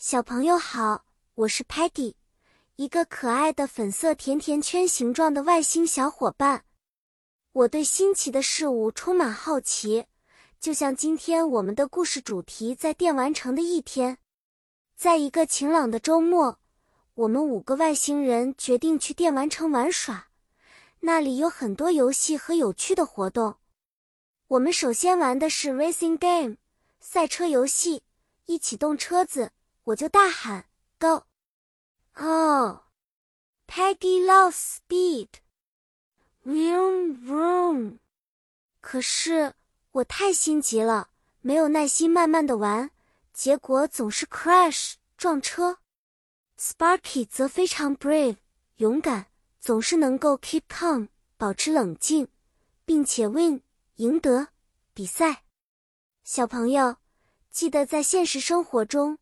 小朋友好，我是 Patty，一个可爱的粉色甜甜圈形状的外星小伙伴。我对新奇的事物充满好奇，就像今天我们的故事主题在电玩城的一天。在一个晴朗的周末，我们五个外星人决定去电玩城玩耍，那里有很多游戏和有趣的活动。我们首先玩的是 Racing Game 赛车游戏，一启动车子。我就大喊 “Go”，哦，Peggy loves speed，vroom vroom。可是我太心急了，没有耐心慢慢的玩，结果总是 crash 撞车。Sparky 则非常 brave 勇敢，总是能够 keep calm 保持冷静，并且 win 赢得比赛。小朋友，记得在现实生活中。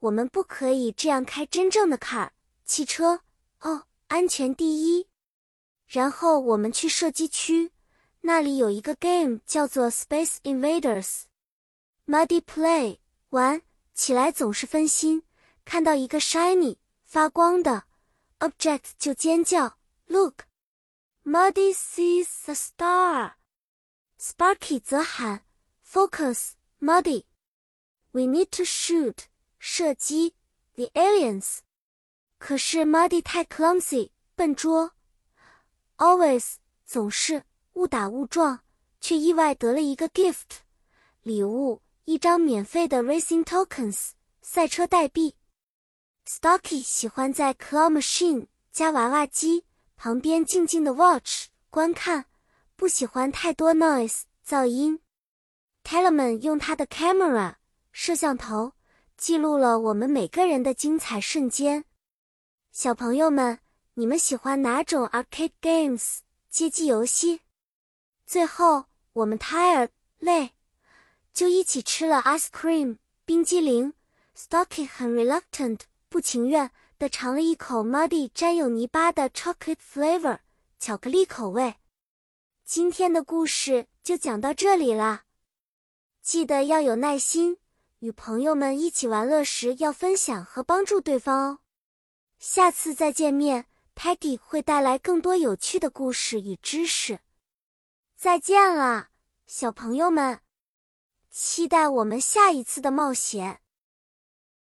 我们不可以这样开真正的 car 汽车哦，安全第一。然后我们去射击区，那里有一个 game 叫做 Space Invaders。Muddy Play 玩起来总是分心，看到一个 shiny 发光的 object 就尖叫。Look，Muddy sees a star。Sparky 则喊 Focus，Muddy，We need to shoot。射击 the aliens，可是 Muddy 太 clumsy 笨拙，always 总是误打误撞，却意外得了一个 gift 礼物，一张免费的 racing tokens 赛车代币。Stocky 喜欢在 claw machine 加娃娃机旁边静静的 watch 观看，不喜欢太多 noise 噪音。Tellerman 用他的 camera 摄像头。记录了我们每个人的精彩瞬间。小朋友们，你们喜欢哪种 arcade games 街机游戏？最后，我们 tired 累，就一起吃了 ice cream 冰激凌。Stocky 很 reluctant 不情愿的尝了一口 muddy 沾有泥巴的 chocolate flavor 巧克力口味。今天的故事就讲到这里了，记得要有耐心。与朋友们一起玩乐时，要分享和帮助对方哦。下次再见面，Peggy 会带来更多有趣的故事与知识。再见了，小朋友们，期待我们下一次的冒险。